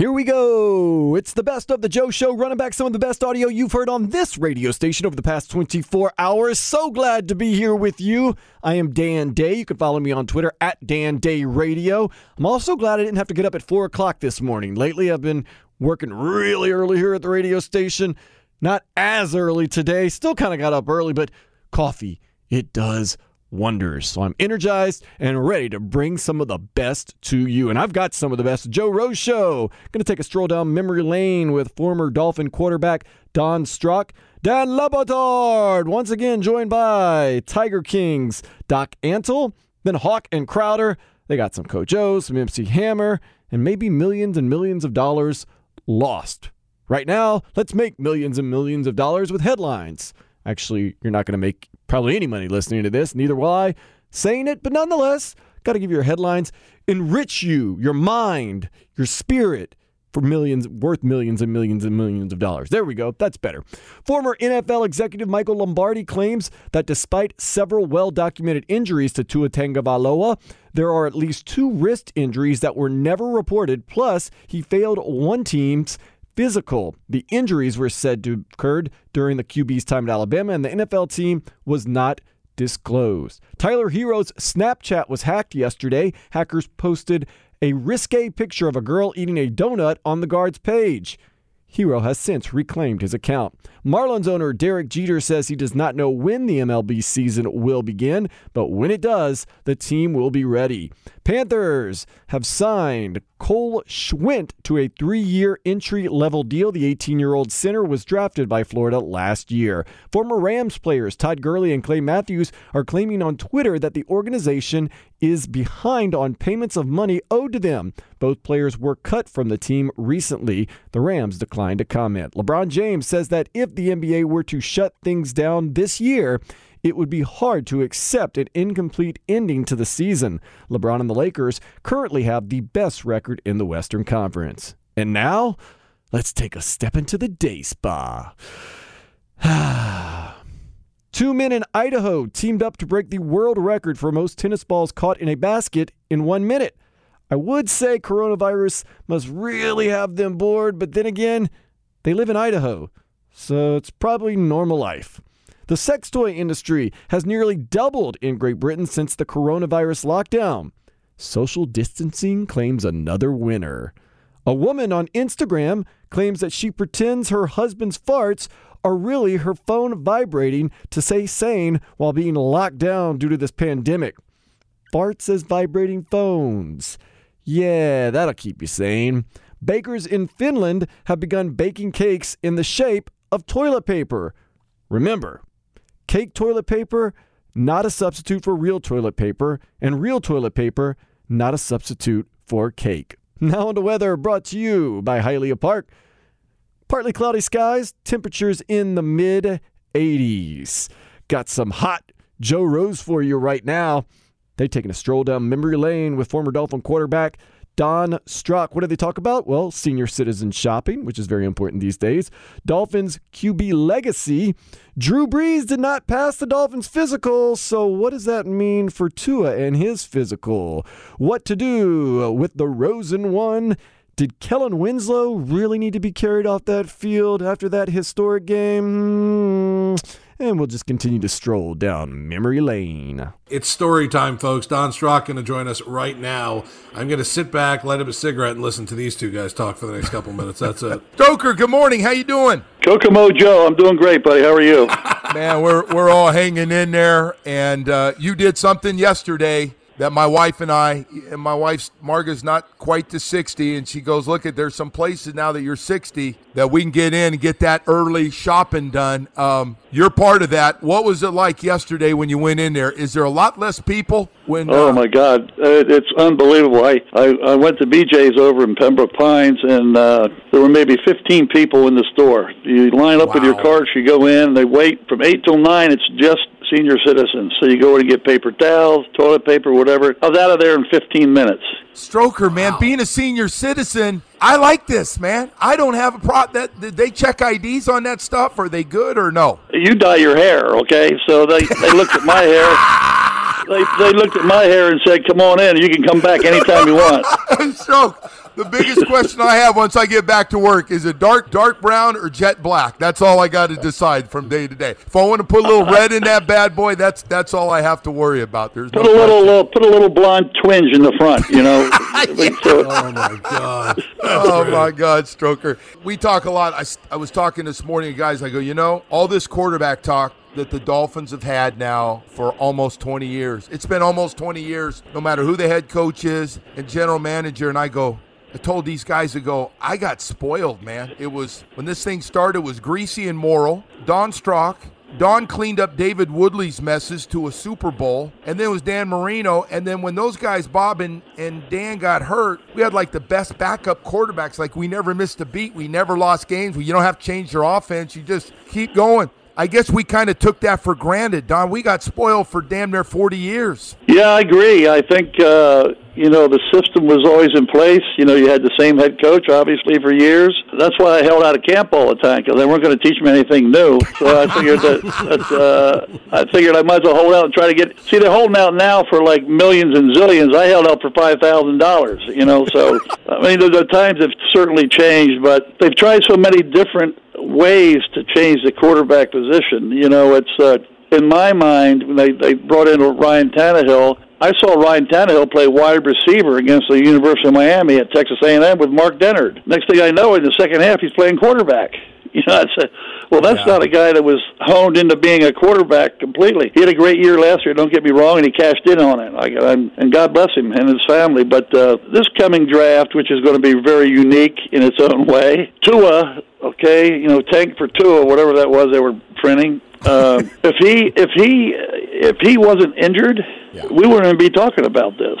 Here we go. It's the best of the Joe Show, running back some of the best audio you've heard on this radio station over the past 24 hours. So glad to be here with you. I am Dan Day. You can follow me on Twitter at Dan Day Radio. I'm also glad I didn't have to get up at 4 o'clock this morning. Lately, I've been working really early here at the radio station. Not as early today. Still kind of got up early, but coffee, it does wonders. So I'm energized and ready to bring some of the best to you. And I've got some of the best. Joe Rose Show. Going to take a stroll down memory lane with former Dolphin quarterback Don Strock. Dan Le Batard, once again joined by Tiger Kings Doc Antle, then Hoch and Crowder. They got some Coach O, some MC Hammer, and maybe millions and millions of dollars lost. Right now, let's make millions and millions of dollars with headlines. Actually, you're not going to make probably any money listening to this, neither will I saying it, but nonetheless, got to give your headlines enrich you, your mind, your spirit for millions, worth millions and millions and millions of dollars. There we go. That's better. Former NFL executive Michael Lombardi claims that despite several well documented injuries to Tua Tagovailoa, there are at least two wrist injuries that were never reported. Plus, he failed one team's physical. The injuries were said to have occurred during the QB's time at Alabama, and the NFL team was not disclosed. Tyler Herro's Snapchat was hacked yesterday. Hackers posted a risque picture of a girl eating a donut on the guard's page. Herro has since reclaimed his account. Marlins owner Derek Jeter says he does not know when the MLB season will begin, but when it does, the team will be ready. Panthers have signed Cole Schwindt to a three year entry level deal. The 18 year old center was drafted by Florida last year. Former Rams players Todd Gurley and Clay Matthews are claiming on Twitter that the organization is behind on payments of money owed to them. Both players were cut from the team recently. The Rams declined to comment. LeBron James says that if the NBA were to shut things down this year, it would be hard to accept an incomplete ending to the season. LeBron and the Lakers currently have the best record in the Western Conference. And now, let's take a step into the day spa. Two men in Idaho teamed up to break the world record for most tennis balls caught in a basket in one minute. I would say coronavirus must really have them bored, but then again, they live in Idaho, so it's probably normal life. The sex toy industry has nearly doubled in Great Britain since the coronavirus lockdown. Social distancing claims another winner. A woman on Instagram claims that she pretends her husband's farts are really her phone vibrating to stay sane while being locked down due to this pandemic. Farts as vibrating phones. Yeah, that'll keep you sane. Bakers in Finland have begun baking cakes in the shape of toilet paper. Remember, Cake toilet paper, not a substitute for real toilet paper, and real toilet paper, not a substitute for cake. Now on the weather brought to you by Hialeah Park. Partly cloudy skies, temperatures in the mid 80s. Got some hot Joe Rose for you right now. They're taking a stroll down memory lane with former Dolphin quarterback Don Strock. What do they talk about? Well, senior citizen shopping, which is very important these days. Dolphins QB legacy. Drew Brees did not pass the Dolphins physical, so what does that mean for Tua and his physical? What to do with the Rosen one? Did Kellen Winslow really need to be carried off that field after that historic game? Hmm. And we'll just continue to stroll down memory lane. It's story time, folks. Don Strock going to join us right now. I'm going to sit back, light up a cigarette, and listen to these two guys talk for the next couple minutes. That's it. Stoker, good morning. How you doing? Kokomo Joe, I'm doing great, buddy. How are you? Man, we're we're all hanging in there, and uh, you did something yesterday that my wife and I, and my wife's Marga's not quite to 60, and she goes, Look, at there's some places now that you're 60 that we can get in and get that early shopping done. Um, you're part of that. What was it like yesterday when you went in there? Is there a lot less people? When oh uh, my God, it's unbelievable. I, I I went to BJ's over in Pembroke Pines, and uh, there were maybe 15 people in the store. You line up wow. with your carts, you go in, they wait from eight till nine. It's just senior citizens. So you go in and get paper towels, toilet paper, whatever. I was out of there in 15 minutes. Stroker, man, wow. being a senior citizen, I like this, man. I don't have a problem. That did they check IDs on that stuff? Are they good or no? You dye your hair, okay? So they they looked at my hair. They they looked at my hair and said, "Come on in. You can come back anytime you want." Stroke. The biggest question I have once I get back to work is it dark, dark brown or jet black? That's all I got to decide from day to day. If I want to put a little red in that bad boy, that's that's all I have to worry about. There's put no a little uh, put a little blonde twinge in the front, you know. yeah. Oh my god! oh my god, Stroker. We talk a lot. I, I was talking this morning, to guys. I go, you know, all this quarterback talk that the Dolphins have had now for almost 20 years. It's been almost 20 years, no matter who the head coach is and general manager. And I go, I told these guys to go, I got spoiled, man. It was when this thing started, was Griese and Morrall, Don Strock. Don cleaned up David Woodley's messes to a Super Bowl, and then it was Dan Marino. And then when those guys, Bob and, and Dan, got hurt, we had like the best backup quarterbacks. Like we never missed a beat, we never lost games. You don't have to change your offense, you just keep going. I guess we kind of took that for granted, Don. We got spoiled for damn near 40 years. Yeah, I agree. I think, uh, you know, the system was always in place. You know, you had the same head coach, obviously, for years. That's why I held out of camp all the time, because they weren't going to teach me anything new. So I figured that, that uh, I figured I might as well hold out and try to get. See, they're holding out now for like millions and zillions. I held out for $5,000, you know, so, I mean, the, the times have certainly changed, but they've tried so many different ways to change the quarterback position. You know, it's uh, in my mind when they they brought in Ryan Tannehill. I saw Ryan Tannehill play wide receiver against the University of Miami at Texas A&M with Mark Dennard. Next thing I know, in the second half, he's playing quarterback. You know, it's a, well, that's yeah. not a guy that was honed into being a quarterback completely. He had a great year last year. Don't get me wrong, and he cashed in on it. Like, I'm, and God bless him and his family. But uh, this coming draft, which is going to be very unique in its own way, Tua, okay, you know, tank for Tua, whatever that was they were printing. Uh, if he if he if he wasn't injured, yeah. we wouldn't even be talking about this.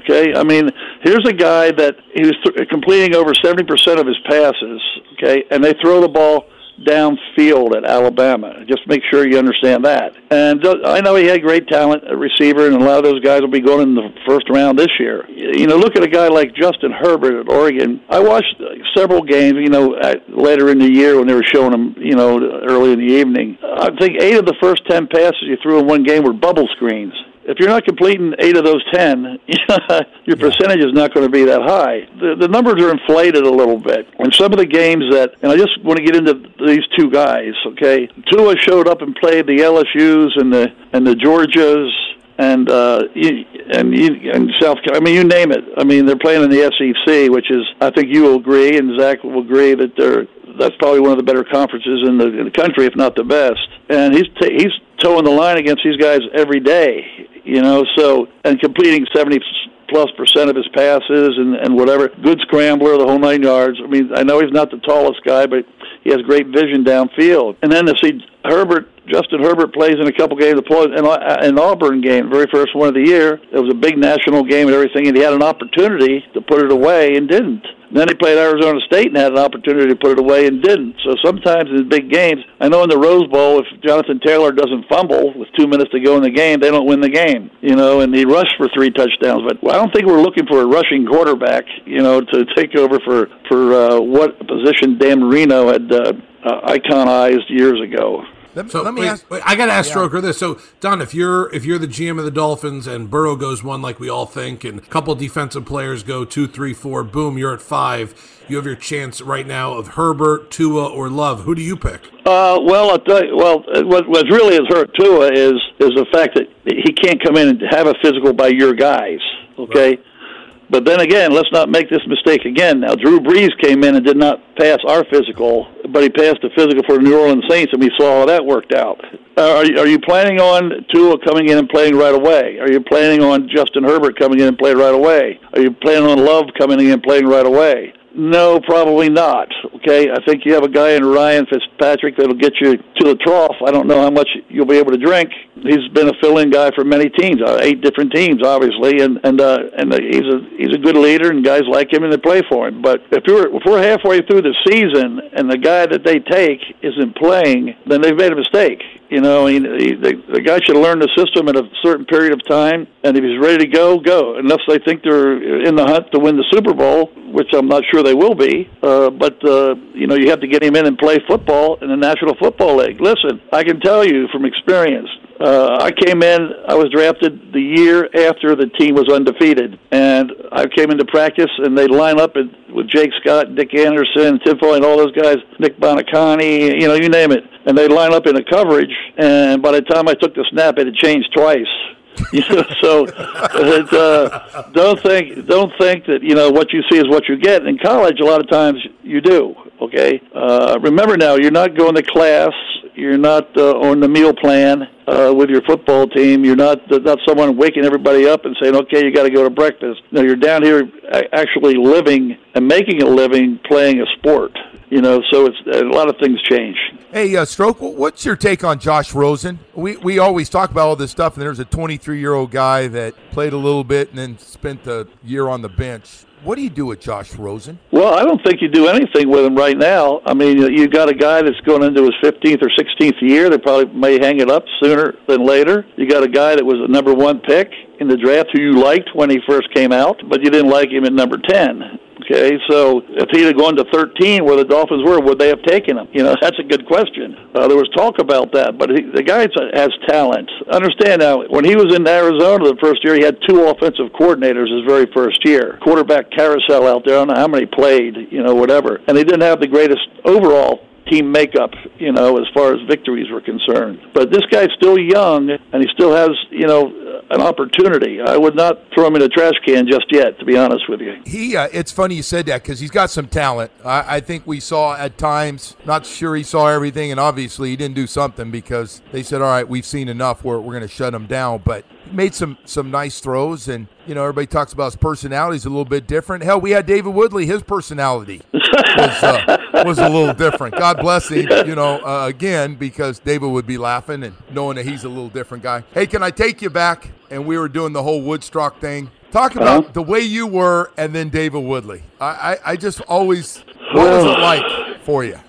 Okay, I mean, here's a guy that he was th- completing over seventy percent of his passes. Okay, and they throw the ball downfield at Alabama. Just make sure you understand that. And I know he had great talent at receiver, and a lot of those guys will be going in the first round this year. You know, look at a guy like Justin Herbert at Oregon. I watched uh, several games, you know, later in the year when they were showing him, you know, early in the evening. I think eight of the first ten passes you threw in one game were bubble screens if you're not completing eight of those ten, your percentage is not going to be that high. The, the numbers are inflated a little bit. And some of the games that, and I just want to get into these two guys, okay? Tua showed up and played the LSU's and the and the Georgias and uh, and and South. I mean, you name it. I mean, they're playing in the SEC, which is, I think you will agree, and Zach will agree that they're that's probably one of the better conferences in the in the country, if not the best. And he's t- he's toeing the line against these guys every day you know, so and completing 70 plus percent of his passes and and whatever. Good scrambler, the whole nine yards. I mean, I know he's not the tallest guy, but he has great vision downfield. And then to see Herbert, Justin Herbert plays in a couple games, play in an Auburn game, very first one of the year. It was a big national game and everything, and he had an opportunity to put it away and didn't. Then he played Arizona State and had an opportunity to put it away and didn't. So sometimes in big games, I know in the Rose Bowl, if Jonathan Taylor doesn't fumble with two minutes to go in the game, they don't win the game. You know, and he rushed for three touchdowns. But I don't think we're looking for a rushing quarterback. You know, to take over for for uh, what position Dan Marino had uh, uh, iconized years ago. Let me, So let me wait, ask. wait, I got to ask Yeah. Stroker this. So Don, if you're if you're the GM of the Dolphins and Burrow goes one like we all think, and a couple defensive players go two, three, four, boom, you're at five. You have your chance right now of Herbert, Tua, or Love. Who do you pick? Uh, well, I'll tell you, well, uh, what what really has hurt Tua is is the fact that he can't come in and have a physical by your guys. Okay. But then again, let's not make this mistake again. Now, Drew Brees came in and did not pass our physical, but he passed the physical for the New Orleans Saints, and we saw how that worked out. Uh, are, are you planning on Tua coming in and playing right away? Are you planning on Justin Herbert coming in and playing right away? Are you planning on Love coming in and playing right away? No, probably not. Okay, I think you have a guy in Ryan Fitzpatrick that'll get you to the trough. I don't know how much you'll be able to drink. He's been a fill-in guy for many teams, uh, eight different teams, obviously, and and uh, and uh, he's a he's a good leader, and guys like him and they play for him. But if you're if we're halfway through the season and the guy that they take isn't playing, then they've made a mistake. You know, he, he, the, the guy should learn the system in a certain period of time, and if he's ready to go, go. Unless they think they're in the hunt to win the Super Bowl, which I'm not sure they will be. Uh, but uh, you know, you have to get him in and play football in the National Football League. Listen, I can tell you from experience. Uh, I came in. I was drafted the year after the team was undefeated, and I came into practice, and they line up with Jake Scott, Dick Anderson, Tim Foley, and all those guys, Nick Buoniconti, you know, you name it, and they line up in a coverage. And by the time I took the snap, it had changed twice. you know, so it, uh, don't think don't think that you know what you see is what you get. In college, a lot of times you do. Okay, uh, remember now, you're not going to class. You're not uh, on the meal plan uh, with your football team. You're not not someone waking everybody up and saying, "Okay, you got to go to breakfast." No, you're down here actually living and making a living playing a sport. You know, so it's a lot of things change. Hey, uh, Stroke, what's your take on Josh Rosen? We we always talk about all this stuff, and there's a 23 year old guy that played a little bit and then spent a year on the bench. What do you do with Josh Rosen? Well, I don't think you do anything with him right now. I mean, you got a guy that's going into his 15th or 16th year. They probably may hang it up sooner than later. You got a guy that was a number one pick in the draft who you liked when he first came out, but you didn't like him at number 10. Okay, so if he'd have gone to 13 where the Dolphins were, would they have taken him? You know, that's a good question. Uh, there was talk about that, but he, the guy has talent. Understand now, when he was in Arizona the first year, he had two offensive coordinators his very first year. Quarterback carousel out there, I don't know how many played, you know, whatever. And he didn't have the greatest overall team makeup, you know, as far as victories were concerned. But this guy's still young, and he still has, you know, an opportunity. I would not throw him in a trash can just yet, to be honest with you. He, uh, it's funny you said that because he's got some talent. I, I think we saw at times, not sure he saw everything, and obviously he didn't do something because they said, all right, we've seen enough, we're, we're going to shut him down. But made some, some nice throws, and, you know, everybody talks about his personality is a little bit different. Hell, we had David Woodley, his personality was, uh, was a little different. God bless him, you know, uh, again, because David would be laughing and knowing that he's a little different guy. Hey, can I take you back? And we were doing the whole Woodstock thing. Talk about Uh-huh. the way you were and then David Woodley. I, I, I just always, what was it like for you?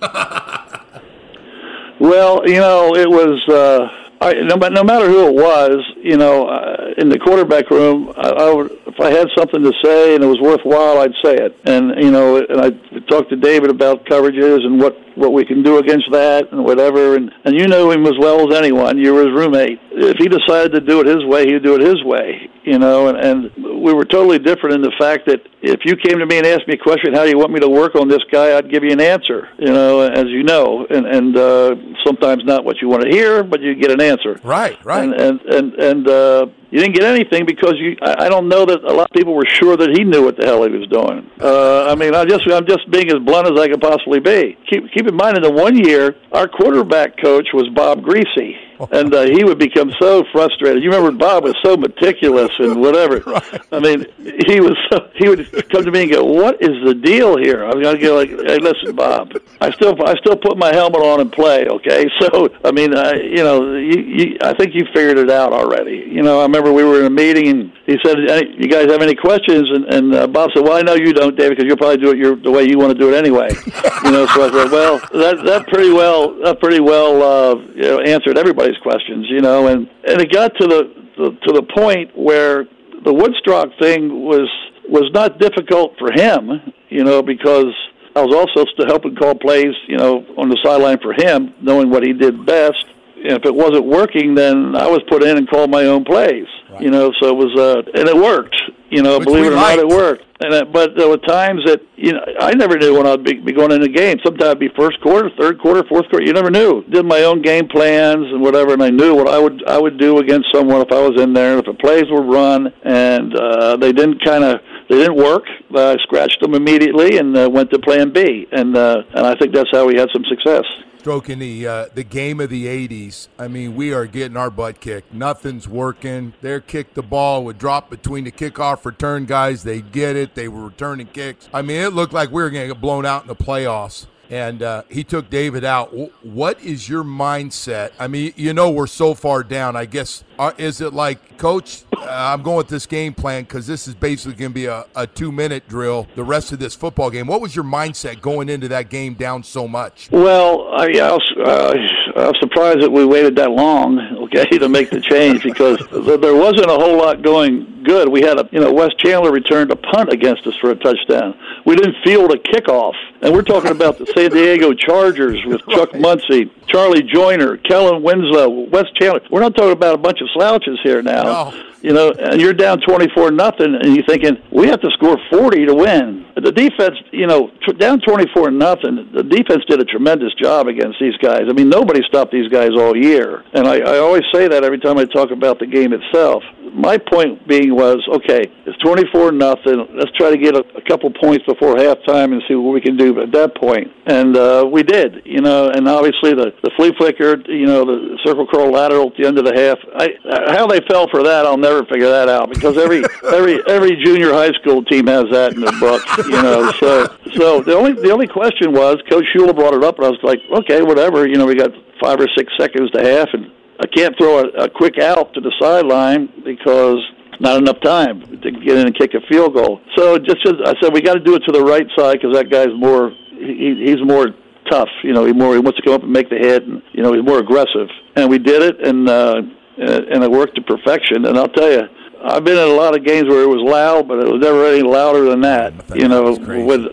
Well, you know, it was. Uh, I, no, no matter who it was, you know, uh, in the quarterback room, I, I would, if I had something to say and it was worthwhile, I'd say it. And you know, and I talked to David about coverages and what what we can do against that and whatever. And and you know him as well as anyone. You were his roommate. If he decided to do it his way, he'd do it his way. You know, and, and we were totally different in the fact that if you came to me and asked me a question, how do you want me to work on this guy? I'd give you an answer. You know, as you know, and and uh, sometimes not what you want to hear, but you get an answer. Right, right. And and and, and uh, you didn't get anything because you. I I don't know that a lot of people were sure that he knew what the hell he was doing. Uh, I mean, I just I'm just being as blunt as I could possibly be. Keep keep in mind, in the one year, our quarterback coach was Bob Griese. And uh, he would become so frustrated. You remember Bob was so meticulous and whatever. I mean, he was. So, he would come to me and go, "What is the deal here?" I'm gonna go like, "Hey, listen, Bob. I still I still put my helmet on and play. Okay, so I mean, I, you know, you, you, I think you figured it out already. You know, I remember we were in a meeting and he said, "Any- "You guys have any questions?" And, and uh, Bob said, "Well, I know you don't, David, because you'll probably do it your the way you want to do it anyway." you know, so I said, "Well, that that pretty well that pretty well uh, you know, answered everybody's questions." You know, and and it got to the, the to the point where the Woodstock thing was was not difficult for him, you know, because I was also still helping call plays, you know, on the sideline for him, knowing what he did best. And if it wasn't working, then I was put in and called my own plays. You know, so it was, uh, and it worked. You know, Which believe it or not, it worked. And uh, but there were times that you know I never knew when I'd be, be going in a game. Sometimes it'd be first quarter, third quarter, fourth quarter. You never knew. Did my own game plans and whatever, and I knew what I would I would do against someone if I was in there. If the plays were run and uh, they didn't kind of they didn't work, I scratched them immediately and uh, went to Plan B. And uh, and I think that's how we had some success. Stroking the uh, the game of the '80s. I mean, we are getting our butt kicked. Nothing's working. They're kick the ball would drop between the kickoff return guys. They get it. They were returning kicks. I mean, it looked like we were going to get blown out in the playoffs. And uh, he took David out. What is your mindset? I mean, you know, we're so far down. I guess uh, is it like, Coach? Uh, I'm going with this game plan because this is basically going to be a, a two minute drill. The rest of this football game. What was your mindset going into that game down so much? Well, I, I was I was surprised that we waited that long, okay, to make the change because there wasn't a whole lot going good. We had a you know Wes Chandler returned a punt against us for a touchdown. We didn't field a kickoff, and we're talking about the San Diego Chargers with Chuck Muncie, Charlie Joiner, Kellen Winslow, Wes Chandler. We're not talking about a bunch of slouches here now. No. You know, and you're down 24 nothing, and you're thinking we have to score 40 to win. The defense, you know, tr- down 24 nothing. The defense did a tremendous job against these guys. I mean, nobody stopped these guys all year, and I, I always say that every time I talk about the game itself. My point being was, okay, it's 24 nothing. Let's try to get a, a couple points before halftime and see what we can do at that point. And uh, we did, you know. And obviously the the flea flicker, you know, the circle curl lateral at the end of the half. I how they fell for that, I'll never figure that out because every every every junior high school team has that in their book, you know. So so the only the only question was, Coach Shula brought it up, and I was like, okay, whatever. You know, we got five or six seconds to half, and I can't throw a, a quick out to the sideline because not enough time to get in and kick a field goal. So just, as I said we got to do it to the right side because that guy's more he, he's more tough. You know, he more he wants to come up and make the hit, and you know he's more aggressive. And we did it, and uh, and it worked to perfection. And I'll tell you. I've been in a lot of games where it was loud, but it was never any louder than that. You know, with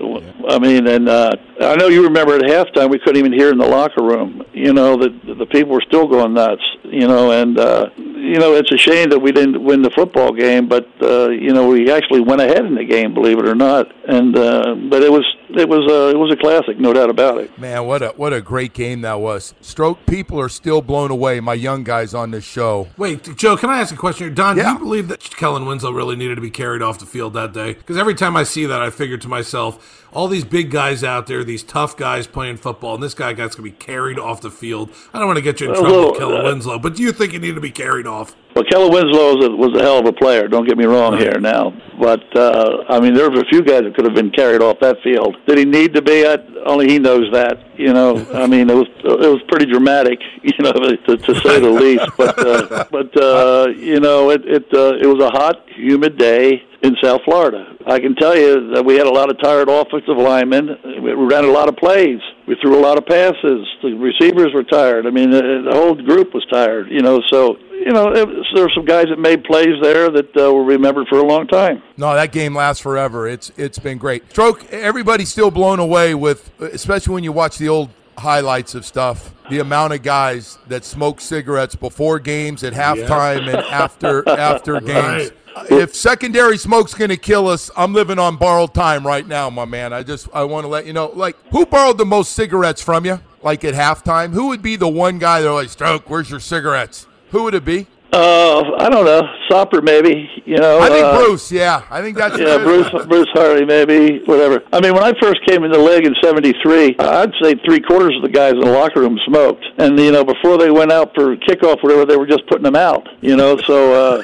I mean, and uh, I know you remember at halftime we couldn't even hear in the locker room. You know that the people were still going nuts. You know, and uh, you know it's a shame that we didn't win the football game, but uh, you know we actually went ahead in the game, believe it or not. And uh, but it was it was uh, it was a classic, no doubt about it. Man, what a what a great game that was. Stroke people are still blown away. My young guys on this show. Wait, Joe, can I ask a question here? Don, Yeah. do you believe that Kellen Winslow really needed to be carried off the field that day? Because every time I see that, I figure to myself, all these big guys out there, these tough guys playing football, and this guy guy's going to be carried off the field. I don't want to get you in Well, trouble, well, Kellen uh, Winslow, but do you think he needed to be carried off? Well, Kellen Winslow was a, was a hell of a player. Don't get me wrong here now, but uh, I mean there were a few guys that could have been carried off that field. Did he need to be? I, only he knows that. You know, I mean it was it was pretty dramatic, you know, to, to say the least. But uh, but uh, you know it it uh, it was a hot, humid day in South Florida. I can tell you that we had a lot of tired offensive linemen. We ran a lot of plays. We threw a lot of passes. The receivers were tired. I mean, the, whole group was tired. You know, so you know it, there were some guys that made plays there that uh, were remembered for a long time. No, that game lasts forever. It's it's been great. Stroke. Everybody's still blown away with, especially when you watch the old highlights of stuff. The amount of guys that smoke cigarettes before games, at halftime, and after after games. If secondary smoke's going to kill us, I'm living on borrowed time right now, my man. I just I want to let you know, like, who borrowed the most cigarettes from you? Like at halftime, who would be the one guy that like, Stroke, where's your cigarettes? Who would it be? Uh, I don't know, Sopper maybe. You know, I think uh, Bruce. Yeah, I think that's Yeah. Bruce Bruce Hardy, maybe whatever. I mean, when I first came in the league in '73, I'd say three quarters of the guys in the locker room smoked, and you know, before they went out for kickoff, whatever, they were just putting them out. You know, so uh,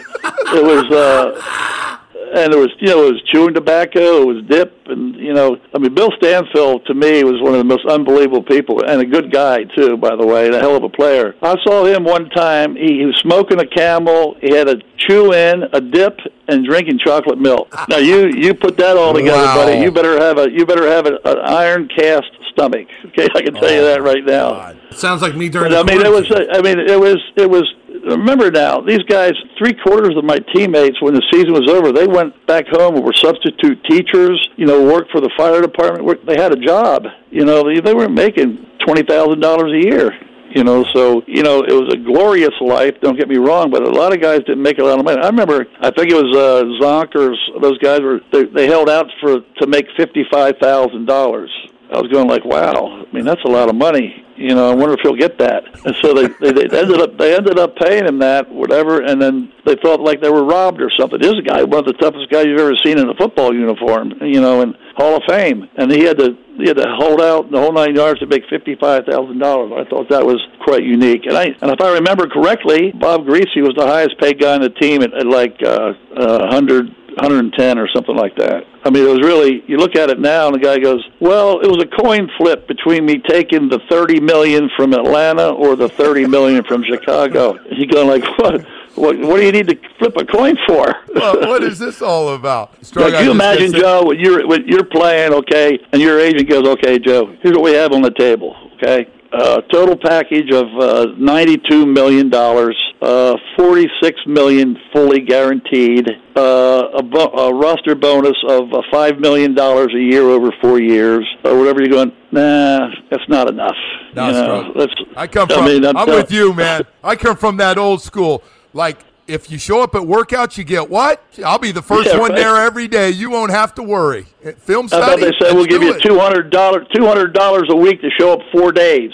it was. Uh, and it was, you know, it was chewing tobacco, it was dip, and you know, I mean, Bill Stanfill to me was one of the most unbelievable people, and a good guy too, by the way, and a hell of a player. I saw him one time. He, he was smoking a Camel. He had a chew in, a dip, and drinking chocolate milk. Ah. Now you you put that all together, Wow. buddy. You better have a you better have a, an iron cast stomach. Okay, I can tell you oh, that right now. It sounds like me during But, I the mean, it was. I mean, it was. It was. Remember now, these guys. Three quarters of my teammates, when the season was over, they went back home and were substitute teachers. You know, worked for the fire department. They had a job. You know, they, they weren't making twenty thousand dollars a year. You know, so you know it was a glorious life. Don't get me wrong, but a lot of guys didn't make a lot of money. I remember, I think it was uh, Zonk or those guys were they, they held out for to make fifty five thousand dollars. I was going like, wow. I mean, that's a lot of money. You know, I wonder if he'll get that. And so they, they they ended up they ended up paying him that whatever, and then they felt like they were robbed or something. This guy, one of the toughest guys you've ever seen in a football uniform. You know, in Hall of Fame, and he had to he had to hold out the whole nine yards to make fifty five thousand dollars. I thought that was quite unique. And I and if I remember correctly, Bob Griese was the highest paid guy on the team at, at like uh, uh, hundred 110 or something like that. I mean, it was really. You look at it now, and the guy goes, "Well, it was a coin flip between me taking the 30 million from Atlanta or the 30 million from Chicago." You going like, "What? What, what do you need to flip a coin for?" Well, what is this all about? Like, I you imagine, Joe, when you're when you're playing, okay, and your agent goes, "Okay, Joe, here's what we have on the table." Okay, uh, total package of uh, ninety-two million dollars, uh, forty-six million fully guaranteed, uh, a, bo- a roster bonus of uh, five million dollars a year over four years, or whatever. You're going, nah, that's not enough. No, You know, that's- I come I from. mean, I'm, I'm- with you, man. I come from that old school. Like, if you show up at workouts, you get what? I'll be the first Yeah, one right. there every day. You won't have to worry. Film I study. thought they said we'll give you two hundred dollars two hundred dollars a week to show up four days.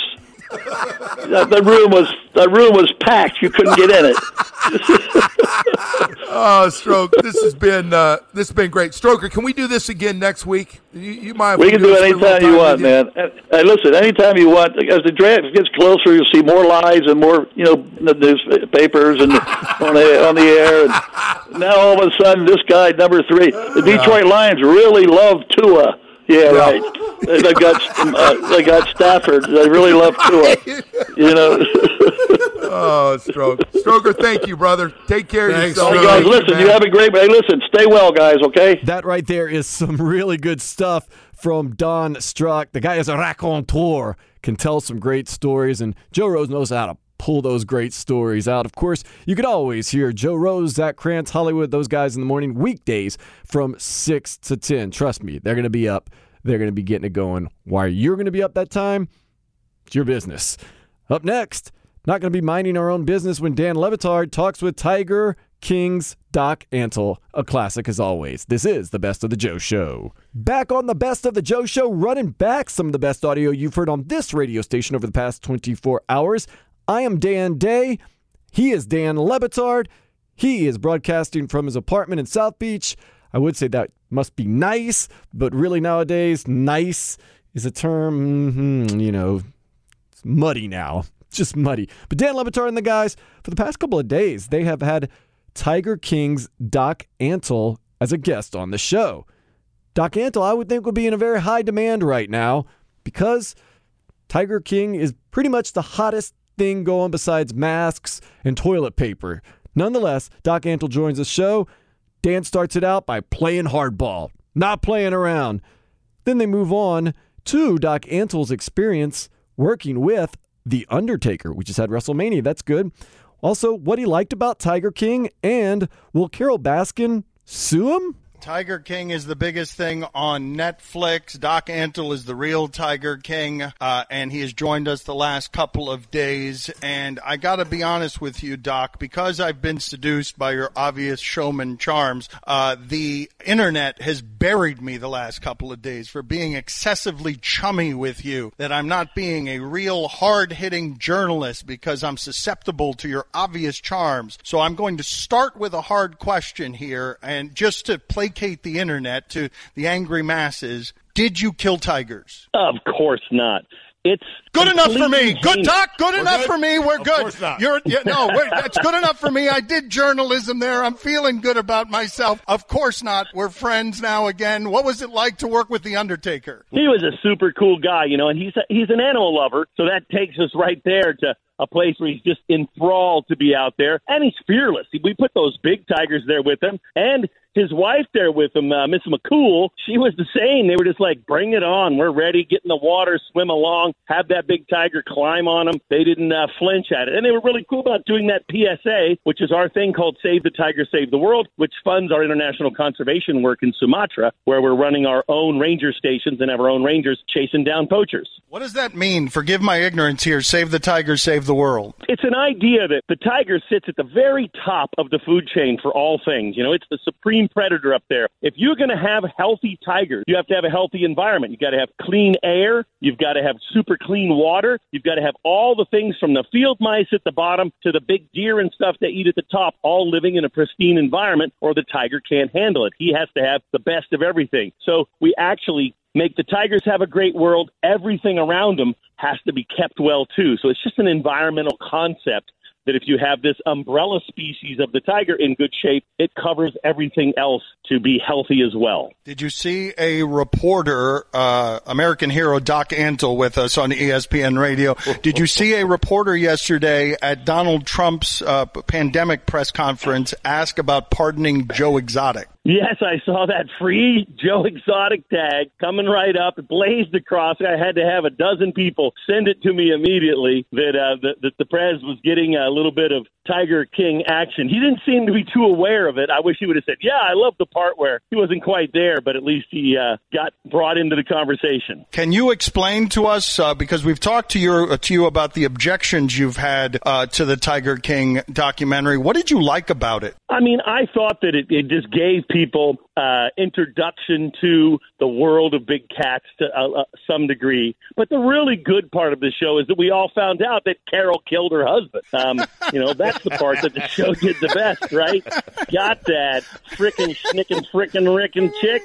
That, the room was the room was packed. You couldn't get in it. Oh, Stroke, this has been uh, this has been great. Stroker, can we do this again next week? You, you mind? We can do it for a little anytime you want, man. And, and listen, anytime you want. As the draft gets closer, you'll see more lies and more, you know, the newspapers and on the on the air. And now all of a sudden, this guy number three, the Detroit Lions really love Tua. Yeah, right. They they got uh, they got Stafford. They really love Tua. You know. Oh, Stroke, Stroker, thank you, brother. Take care of Thanks, yourself. Hey guys, Thank you, listen. You have a great. Hey, listen. Stay well, guys. Okay. That right there is some really good stuff from Don Strock. The guy is a raconteur, can tell some great stories, and Joe Rose knows how to pull those great stories out. Of course, you could always hear Joe Rose, Zach Krantz, Hollywood, those guys in the morning, weekdays from 6 to 10. Trust me, they're going to be up. They're going to be getting it going. Why you're going to be up that time, it's your business. Up next, not going to be minding our own business when Dan Le Batard talks with Tiger King's Doc Antle, a classic as always. This is the Best of the Joe Show. Back on the Best of the Joe Show, running back some of the best audio you've heard on this radio station over the past 24 hours. I am Dan Day. He is Dan Le Batard. He is broadcasting from his apartment in South Beach. I would say that must be nice, but really nowadays, nice is a term, mhm, you know, it's muddy now. Just muddy. But Dan Le Batard and the guys, for the past couple of days, they have had Tiger King's Doc Antle as a guest on the show. Doc Antle, I would think, would be in a very high demand right now because Tiger King is pretty much the hottest thing going besides masks and toilet paper. Nonetheless, Doc Antle joins the show. Dan starts it out by playing hardball, not playing around. Then they move on to Doc Antle's experience working with The Undertaker. We just had WrestleMania. That's good. Also, what he liked about Tiger King and will Carole Baskin sue him? Tiger King is the biggest thing on Netflix. Doc Antle is the real Tiger King, uh, and he has joined us the last couple of days. And I got to be honest with you, Doc, because I've been seduced by your obvious showman charms. Uh, the internet has buried me the last couple of days for being excessively chummy with you. That I'm not being a real hard-hitting journalist because I'm susceptible to your obvious charms. So I'm going to start with a hard question here, and just to placate the internet to the angry masses, did you kill tigers? Of course not. It's Good enough for me. completely Good heinous. doc. Good enough good? for me. We're Of good. course not. You're yeah, no. Wait, that's good enough for me. I did journalism there. I'm feeling good about myself. Of course not. We're friends now again. What was it like to work with the Undertaker? He was a super cool guy, you know, and he's a, he's an animal lover, so that takes us right there to a place where he's just enthralled to be out there, and he's fearless. We put those big tigers there with him, and his wife there with him, uh, Miss McCool, she was the same. They were just like, bring it on. We're ready. Get in the water, swim along, have that big tiger climb on them. They didn't uh, flinch at it. And they were really cool about doing that PSA, which is our thing called Save the Tiger, Save the World, which funds our international conservation work in Sumatra, where we're running our own ranger stations and have our own rangers chasing down poachers. What does that mean? Forgive my ignorance here. Save the tiger, save the world. It's an idea that the tiger sits at the very top of the food chain for all things. You know, it's the supreme predator up there. If you're going to have healthy tigers, you have to have a healthy environment. You've got to have clean air. You've got to have super clean water. You've got to have all the things from the field mice at the bottom to the big deer and stuff they eat at the top, all living in a pristine environment, or the tiger can't handle it. He has to have the best of everything. So we actually make the tigers have a great world. Everything around them has to be kept well too. So it's just an environmental concept that if you have this umbrella species of the tiger in good shape, it covers everything else to be healthy as well. Did you see a reporter, uh, American hero Doc Antle, with us on ESPN Radio? Did you see a reporter yesterday at Donald Trump's uh, pandemic press conference ask about pardoning Joe Exotic? Yes, I saw that free Joe Exotic tag coming right up. It blazed across. I had to have a dozen people send it to me immediately that uh, that, that the Prez was getting a little bit of Tiger King action. He didn't seem to be too aware of it. I wish he would have said, "Yeah, I love the part where he wasn't quite there, but at least he uh, got brought into the conversation." Can you explain to us uh, because we've talked to you to you about the objections you've had uh, to the Tiger King documentary? What did you like about it? I mean, I thought that it, it just gave people uh, introduction to the world of big cats to uh, uh, some degree. But the really good part of the show is that we all found out that Carol killed her husband. Um, you know, that's the part that the show did the best, right? Got that frickin' schnickin' frickin' rickin' chick,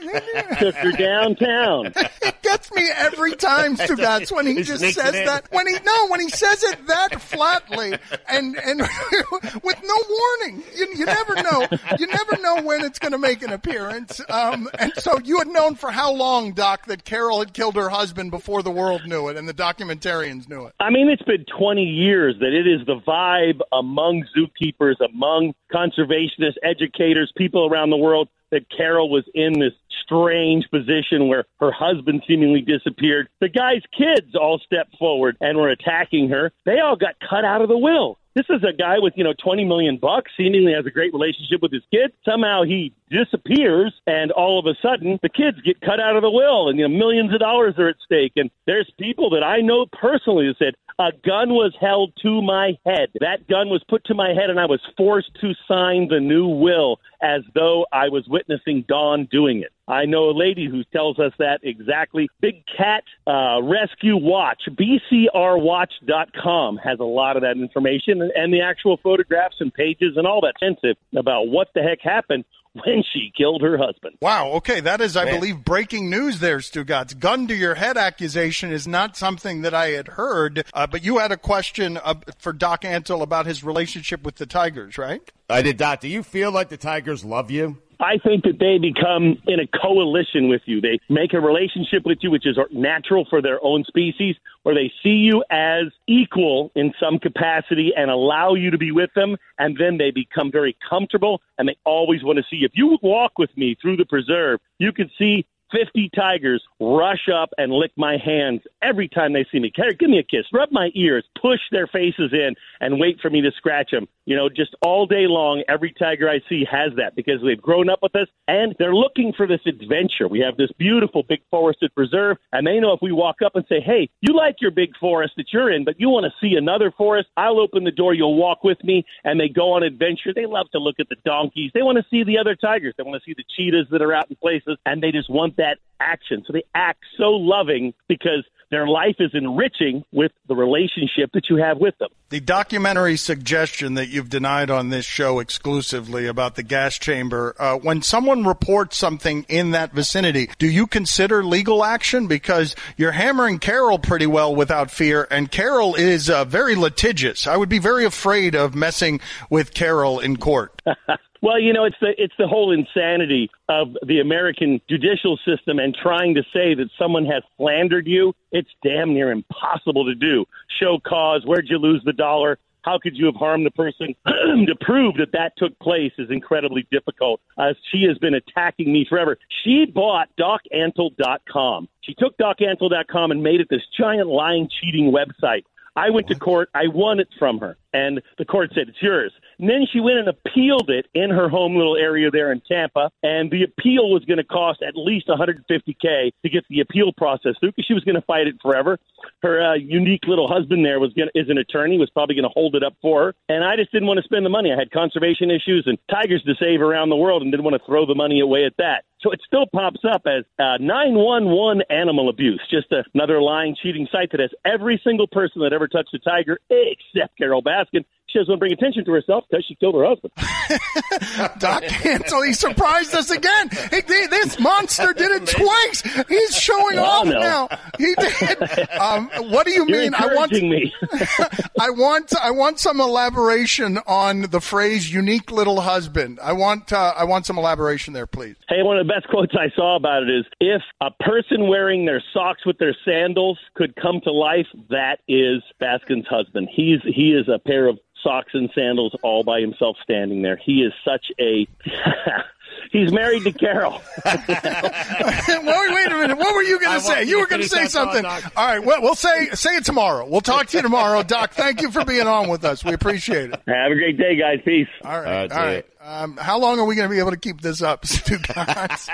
took her downtown. It gets me every time, Stugotz, when he just says that. When he no, when he says it that flatly and and with no warning. You, you never know. You never know when it's going to make an appearance. Um, and so you had known for how long, Doc, that Carol had killed her husband before the world knew it and the documentarians knew it. I mean, it's been 20 years that it is the vibe among zookeepers, among conservationists, educators, people around the world that Carol was in this strange position where her husband seemingly disappeared. The guy's kids all stepped forward and were attacking her. They all got cut out of the will. This is a guy with, you know, 20 million bucks, seemingly has a great relationship with his kids. Somehow he disappears and all of a sudden the kids get cut out of the will and, you know, millions of dollars are at stake. And there's people that I know personally that said, a gun was held to my head. That gun was put to my head and I was forced to sign the new will as though I was witnessing Dawn doing it. I know a lady who tells us that exactly. Big Cat uh, Rescue Watch, BCRWatch.com has a lot of that information and, and the actual photographs and pages and all that sensitive about what the heck happened when she killed her husband. Wow. Okay, that is, I Man. believe, breaking news there, Stugotz. Gun to your head accusation is not something that I had heard, uh, but you had a question uh, for Doc Antle about his relationship with the Tigers, right? I did, Doc. Do you feel like the Tigers love you? I think that they become in a coalition with you. They make a relationship with you, which is natural for their own species, where they see you as equal in some capacity and allow you to be with them. And then they become very comfortable and they always want to see. If you walk with me through the preserve, you can see 50 tigers rush up and lick my hands every time they see me. Give me a kiss, rub my ears, push their faces in, and wait for me to scratch them. You know, just all day long, every tiger I see has that because they've grown up with us and they're looking for this adventure. We have this beautiful big forested preserve, and they know if we walk up and say, Hey, you like your big forest that you're in, but you want to see another forest, I'll open the door, you'll walk with me, and they go on adventure. They love to look at the donkeys. They want to see the other tigers. They want to see the cheetahs that are out in places, and they just want that action. So they act so loving because their life is enriching with the relationship that you have with them. The documentary suggestion that you've denied on this show exclusively about the gas chamber, uh, when someone reports something in that vicinity, do you consider legal action? Because you're hammering Carol pretty well without fear, and Carol is uh, very litigious. I would be very afraid of messing with Carol in court. Well, you know, it's the it's the whole insanity of the American judicial system and trying to say that someone has slandered you. It's damn near impossible to do. Show cause. Where'd you lose the dollar? How could you have harmed the person? to prove that that took place is incredibly difficult. Uh, she has been attacking me forever. She bought DocAntle.com. She took DocAntle.com and made it this giant lying, cheating website. I went to court. I won it from her. And the court said, it's yours. And then she went and appealed it in her home little area there in Tampa. And the appeal was going to cost at least 150K to get the appeal process through because she was going to fight it forever. Her uh, unique little husband there was gonna, is an attorney, was probably going to hold it up for her. And I just didn't want to spend the money. I had conservation issues and tigers to save around the world and didn't want to throw the money away at that. So it still pops up as uh, 911 animal abuse, just another lying, cheating site that has every single person that ever touched a tiger except Carole Baskin. She doesn't want to bring attention to herself because she killed her husband. Doc Antle, he surprised us again. He, he, this monster did it twice. He's showing Oh, off now. He did. Um, what do you You're mean? I want. me. I want. I want some elaboration on the phrase "unique little husband." I want. Uh, I want some elaboration there, please. Hey, one of the best quotes I saw about it is if a person wearing their socks with their sandals could come to life, that is Baskin's husband. He's he is a pair of socks and sandals all by himself standing there. He is such a He's married to Carole. wait, wait a minute. What were you going to say? You you were going to say something. Doc. All right. Well, we'll say say it tomorrow. We'll talk to you tomorrow, Doc. Thank you for being on with us. We appreciate it. Have a great day, guys. Peace. All right. That's all right. Um, how long are we going to be able to keep this up, Stu guys?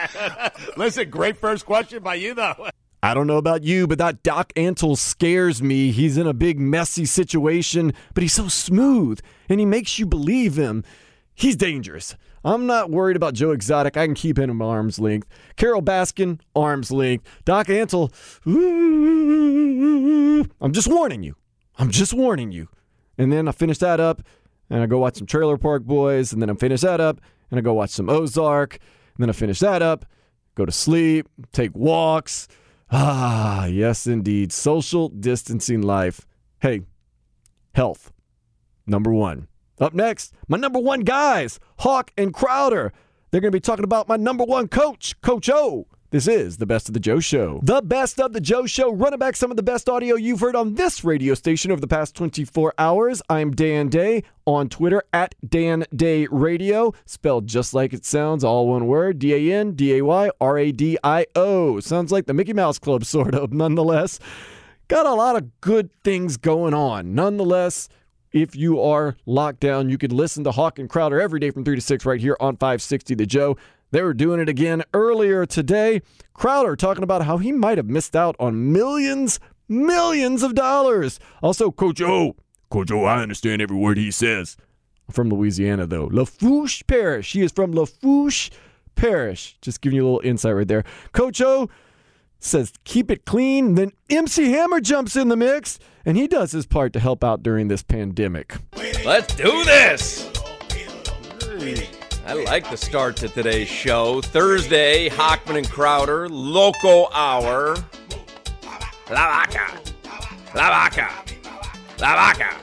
Listen, great first question by you, though. I don't know about you, but that Doc Antle scares me. He's in a big, messy situation, but he's so smooth and he makes you believe him. He's dangerous. I'm not worried about Joe Exotic. I can keep him at arm's length. Carole Baskin, arm's length. Doc Antle, I'm just warning you. I'm just warning you. And then I finish that up and I go watch some Trailer Park Boys, and then I finish that up and I go watch some Ozark, and then I finish that up, go to sleep, take walks. Ah, yes, indeed. Social distancing life. Hey, health, number one. Up next, my number one guys, Hoch and Crowder. They're going to be talking about my number one coach, Coach O. This is the Best of the Joe Show. The Best of the Joe Show, running back some of the best audio you've heard on this radio station over the past 24 hours. I'm Dan Day on Twitter at Dan Day Radio, spelled just like it sounds, all one word D A N D A Y R A D I O. Sounds like the Mickey Mouse Club, sort of, nonetheless. Got a lot of good things going on. Nonetheless, if you are locked down, you can listen to Hoch and Crowder every day from 3 to 6 right here on 560 The Joe. They were doing it again earlier today. Crowder talking about how he might have missed out on millions, millions of dollars. Also, Coach O. Coach O, I understand every word he says. I'm from Louisiana, though. Lafourche Parish. He is from Lafourche Parish. Just giving you a little insight right there. Coach O says keep it clean. Then MC Hammer jumps in the mix, and he does his part to help out during this pandemic. Let's do this. I like the start to today's show. Thursday, Hochman and Crowder, Loco Hour. La Vaca. La Vaca. La Vaca.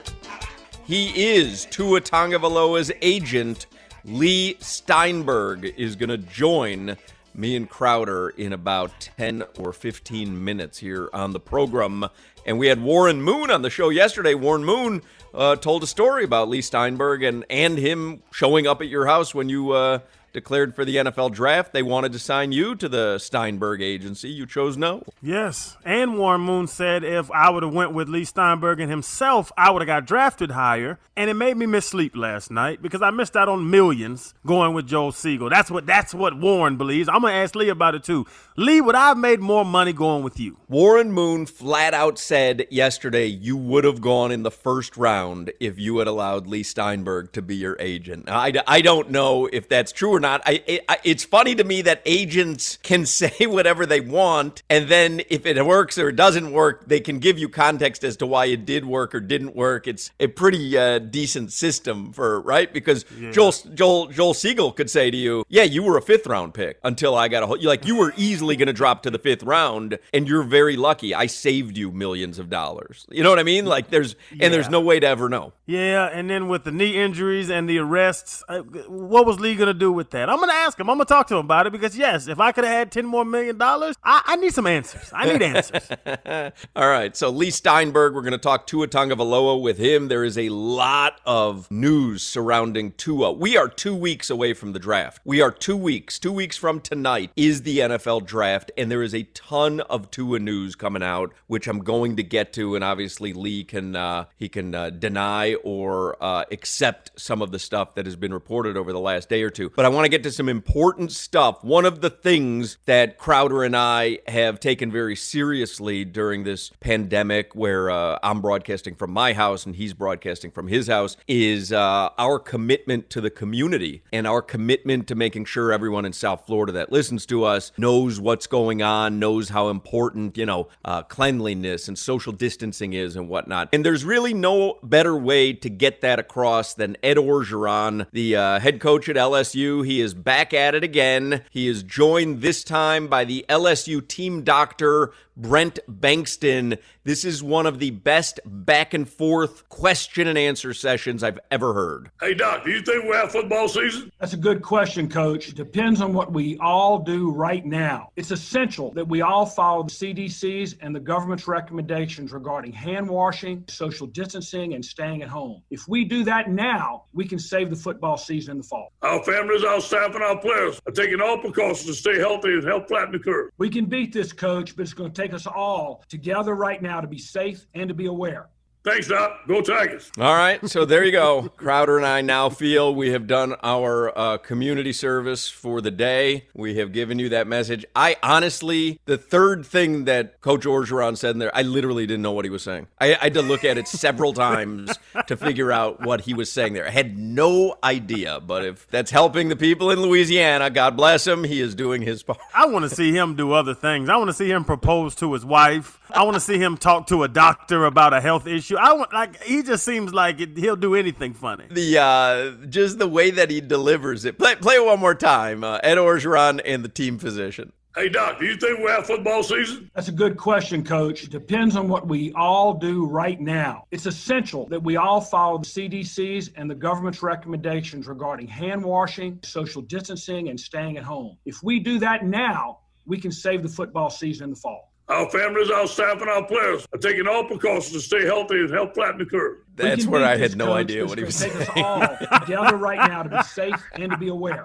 He is Tua Tagovailoa's agent. Leigh Steinberg is going to join me and Crowder in about 10 or 15 minutes here on the program. And we had Warren Moon on the show yesterday. Warren Moon uh, told a story about Leigh Steinberg and, and him showing up at your house when you uh, declared for the NFL draft. They wanted to sign you to the Steinberg agency. You chose no. Yes, and Warren Moon said if I would have went with Leigh Steinberg and himself, I would have got drafted higher. And it made me miss sleep last night because I missed out on millions going with Joe Siegel. That's what that's what Warren believes. I'm gonna ask Leigh about it too. Leigh, would I have made more money going with you? Warren Moon flat out said yesterday you would have gone in the first round if you had allowed Leigh Steinberg to be your agent. I, I don't know if that's true or not. Not. I, it, I, it's funny to me that agents can say whatever they want, and then if it works or it doesn't work, they can give you context as to why it did work or didn't work. It's a pretty uh, decent system for right because Yeah. Joel Joel Joel Siegel could say to you, "Yeah, you were a fifth round pick until I got a hold. Like you were easily going to drop to the fifth round, and you're very lucky. I saved you millions of dollars. You know what I mean? Like there's and there's no way to ever know. Yeah, and then with the knee injuries and the arrests, uh, what was Leigh going to do with that? I'm going to ask him. I'm going to talk to him about it because, yes, if I could have had 10 more million dollars, I, I need some answers. I need answers. All right, so Leigh Steinberg, we're going to talk Tua Tagovailoa with him. There is a lot of news surrounding Tua. We are two weeks away from the draft. We are two weeks. Two weeks from tonight is the NFL draft, and there is a ton of Tua news coming out, which I'm going to get to. And obviously, Leigh can uh, he can uh, deny or uh, accept some of the stuff that has been reported over the last day or two. But I want to get to some important stuff. One of the things that Crowder and I have taken very seriously during this pandemic, where uh, I'm broadcasting from my house and he's broadcasting from his house, is uh, our commitment to the community and our commitment to making sure everyone in South Florida that listens to us knows what's going on, knows how important, you know, uh, cleanliness and social distancing is and whatnot. And there's really no better way to get that across than Ed Orgeron, the uh, head coach at LSU. He is back at it again. He is joined this time by the LSU team doctor, Brent Bankston. This is one of the best back and forth question and answer sessions I've ever heard. Hey, Doc, do you think we'll have football season? That's a good question, Coach. It depends on what we all do right now. It's essential that we all follow the CDC's and the government's recommendations regarding hand washing, social distancing, and staying at home. If we do that now, we can save the football season in the fall. Our families, our staff, and our players are taking all precautions to stay healthy and help flatten the curve. We can beat this, Coach, but it's going to take us all together right now to be safe and to be aware. Thanks, Doc. Go Tigers. All right, so there you go. Crowder and I now feel we have done our uh, community service for the day. We have given you that message. I honestly, the third thing that Coach Orgeron said in there, I literally didn't know what he was saying. I, I had to look at it several times to figure out what he was saying there. I had no idea, but if that's helping the people in Louisiana, God bless him. He is doing his part. I want to see him do other things. I want to see him propose to his wife. I want to see him talk to a doctor about a health issue. I want like he just seems like it, he'll do anything funny. The uh, just the way that he delivers it. Play, play it one more time. Uh, Ed Orgeron and the team physician. Hey, Doc, do you think we'll have football season? That's a good question, Coach. It depends on what we all do right now. It's essential that we all follow the CDC's and the government's recommendations regarding hand washing, social distancing, and staying at home. If we do that now, we can save the football season in the fall. Our families, our staff, and our players are taking all precautions to stay healthy and help flatten the curve. That's where I had no idea what he was it's gonna saying. Take us all together right now to be safe and to be aware.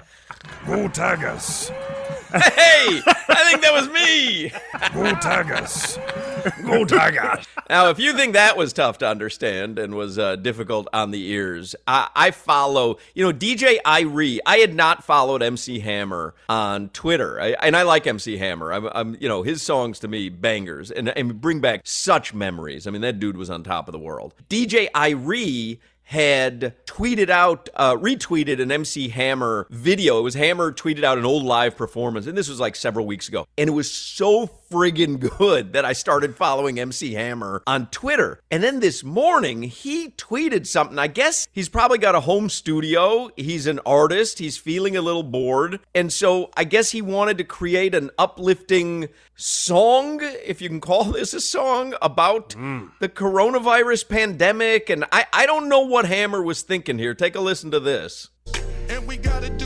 Go Tigers. Hey, I think that was me. Go Tigers. Go Tigers. Now, if you think that was tough to understand and was uh, difficult on the ears, I, I follow, you know, DJ Irie. I had not followed MC Hammer on Twitter, I, and I like MC Hammer. I'm, I'm, you know, his songs to me bangers and, and bring back such memories. I mean, that dude was on top of the world. DJ Irie had tweeted out, uh, retweeted an MC Hammer video. It was Hammer tweeted out an old live performance, and this was like several weeks ago. And it was so friggin' good that I started following MC Hammer on Twitter. And then this morning, he tweeted something. I guess he's probably got a home studio. He's an artist. He's feeling a little bored. And so I guess he wanted to create an uplifting song, if you can call this a song, about hmm. the coronavirus pandemic. And I, I don't know what Hammer was thinking here. Take a listen to this. And we gotta do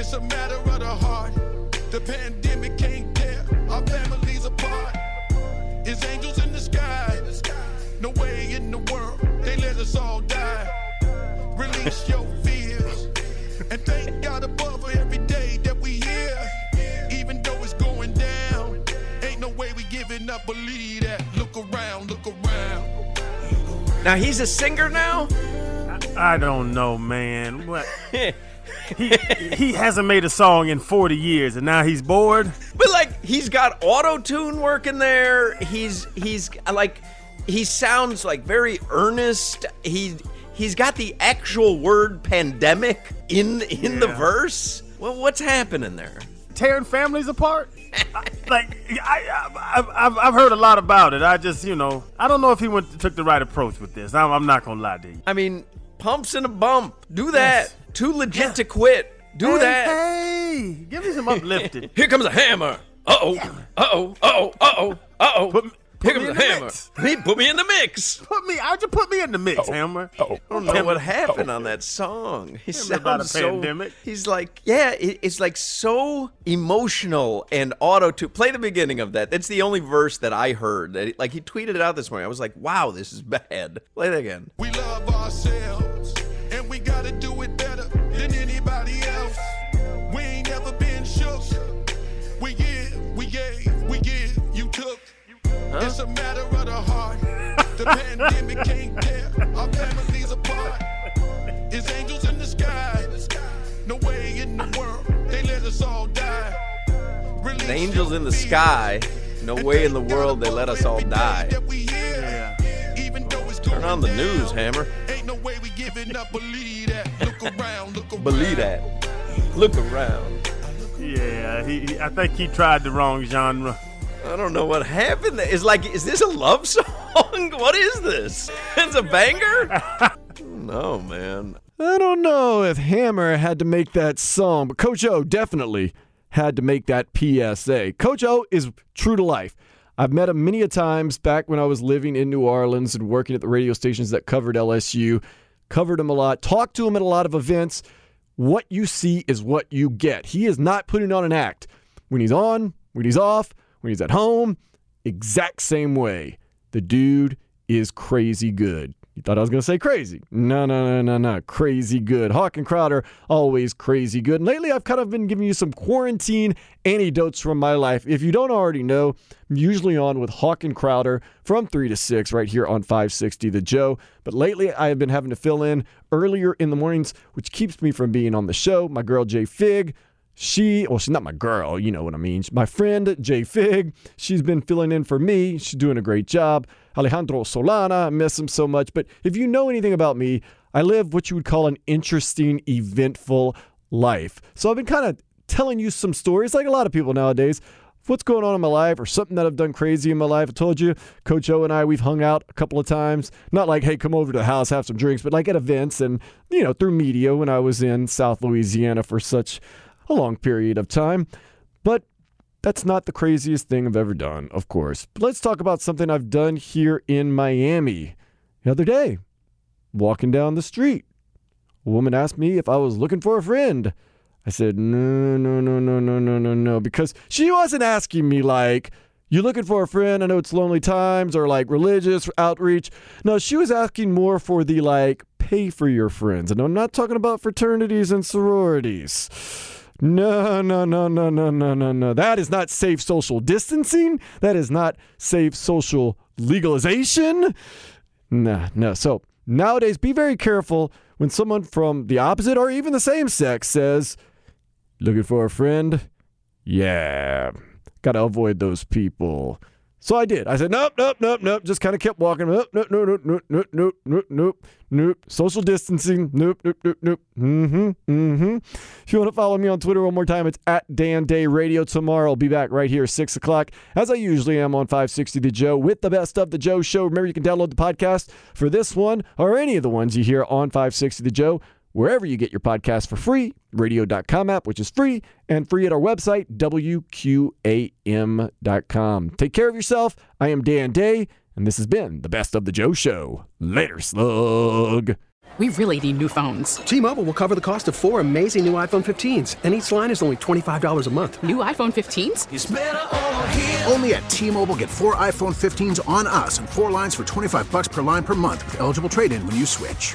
It's a matter of the heart. The pandemic can't tear our families apart. It's angels in the sky. No way in the world they let us all die. Release your fears. And thank God above for every day that we here. Even though it's going down, ain't no way we giving up. Believe that. Look around, look around. Now he's a singer now? I don't know, man. What? he he hasn't made a song in 40 years and now he's bored. But like he's got auto tune working there. He's he's like he sounds like very earnest. He he's got the actual word pandemic in in the verse. Well, what's happening there? Tearing families apart. like I, I, I've, I've heard a lot about it. I just, you know, I don't know if he went took the right approach with this. I'm, I'm not gonna lie to you. I mean, pumps and a bump. Do that. Too legit to quit. Do Hey, that. Hey, give me some uplifting. Here comes a hammer. Uh oh. Uh oh. Uh oh. Uh oh. Uh oh. Put, Here put comes me a in the hammer. mix. He put me in the mix. Put me. How'd you put me in the mix, Hammer? I don't know what happened on that song. He about a sounds so. pandemic. He's like, yeah, it, it's like so emotional and auto to play the beginning of that. That's the only verse that I heard. That like he tweeted it out this morning. I was like, wow, this is bad. Play that again. We love ourselves, and we gotta do it better than anybody else. We ain't never been shook. We give, we gave, we give, you took. It's a matter of the heart. The pandemic can't tear our families apart. It's angels in the sky. No way in the world they let us all die. Release The angels in the sky. No way in the world they let us all die. Turn on the news, Hammer. Ain't no way we giving up. Believe that. Look around. Look around. Believe that. Look around. Yeah, he, he- I think he tried the wrong genre. I don't know what happened. It's like, is this a love song? What is this? It's a banger? no, man. I don't know if Hammer had to make that song, but Coach O definitely had to make that PSA. Coach O is true to life. I've met him many a times back when I was living in New Orleans and working at the radio stations that covered LSU. Covered him a lot, talked to him at a lot of events. What you see is what you get. He is not putting on an act. When he's on, when he's off, when he's at home, exact same way. The dude is crazy good. You thought I was going to say crazy. No, no, no, no, no. Crazy good. Hoch and Crowder, always crazy good. And lately, I've kind of been giving you some quarantine anecdotes from my life. If you don't already know, I'm usually on with Hoch and Crowder from 3 to 6 right here on 560 The Joe. But lately, I have been having to fill in earlier in the mornings, which keeps me from being on the show. My girl, Jay Fig, she, well, she's not my girl, you know what I mean. My friend, Jay Fig, she's been filling in for me. She's doing a great job. Alejandro Solana, I miss him so much. But if you know anything about me, I live what you would call an interesting, eventful life. So I've been kind of telling you some stories, like a lot of people nowadays, what's going on in my life or something that I've done crazy in my life. I told you, Coach O and I, we've hung out a couple of times. Not like, hey, come over to the house, have some drinks, but like at events and, you know, through media when I was in South Louisiana for such a long period of time. But that's not the craziest thing I've ever done, of course. But let's talk about something I've done here in Miami. The other day, walking down the street, a woman asked me if I was looking for a friend. I said, no, no, no, no, no, no, no, no, because she wasn't asking me like, you looking for a friend? I know it's lonely times or like religious outreach. No, she was asking more for the like, pay for your friends. And I'm not talking about fraternities and sororities. No, no, no, no, no, no, no, no. That is not safe social distancing. That is not safe social legalization. Nah, no. So nowadays, be very careful when someone from the opposite or even the same sex says, looking for a friend? Yeah. Got to avoid those people. So I did. I said, nope, nope, nope, nope. Just kind of kept walking. Nope, nope, nope, nope, nope, nope, nope, nope, nope, nope. Social distancing. Nope, nope, nope, nope. Mm-hmm, mm-hmm. If you want to follow me on Twitter one more time, it's at Dan Day Radio. Tomorrow I'll be back right here, 6 o'clock, as I usually am on 560 The Joe with the best of The Joe Show. Remember, you can download the podcast for this one or any of the ones you hear on 560 The Joe wherever you get your podcast for free, radio.com app, which is free, and free at our website, WQAM.com. Take care of yourself. I am Dan Day, and this has been the Best of the Joe Show. Later, slug. We really need new phones. T-Mobile will cover the cost of four amazing new iPhone 15s, and each line is only $25 a month. New iPhone 15s? Only at T-Mobile get four iPhone 15s on us and four lines for 25 bucks per line per month with eligible trade-in when you switch.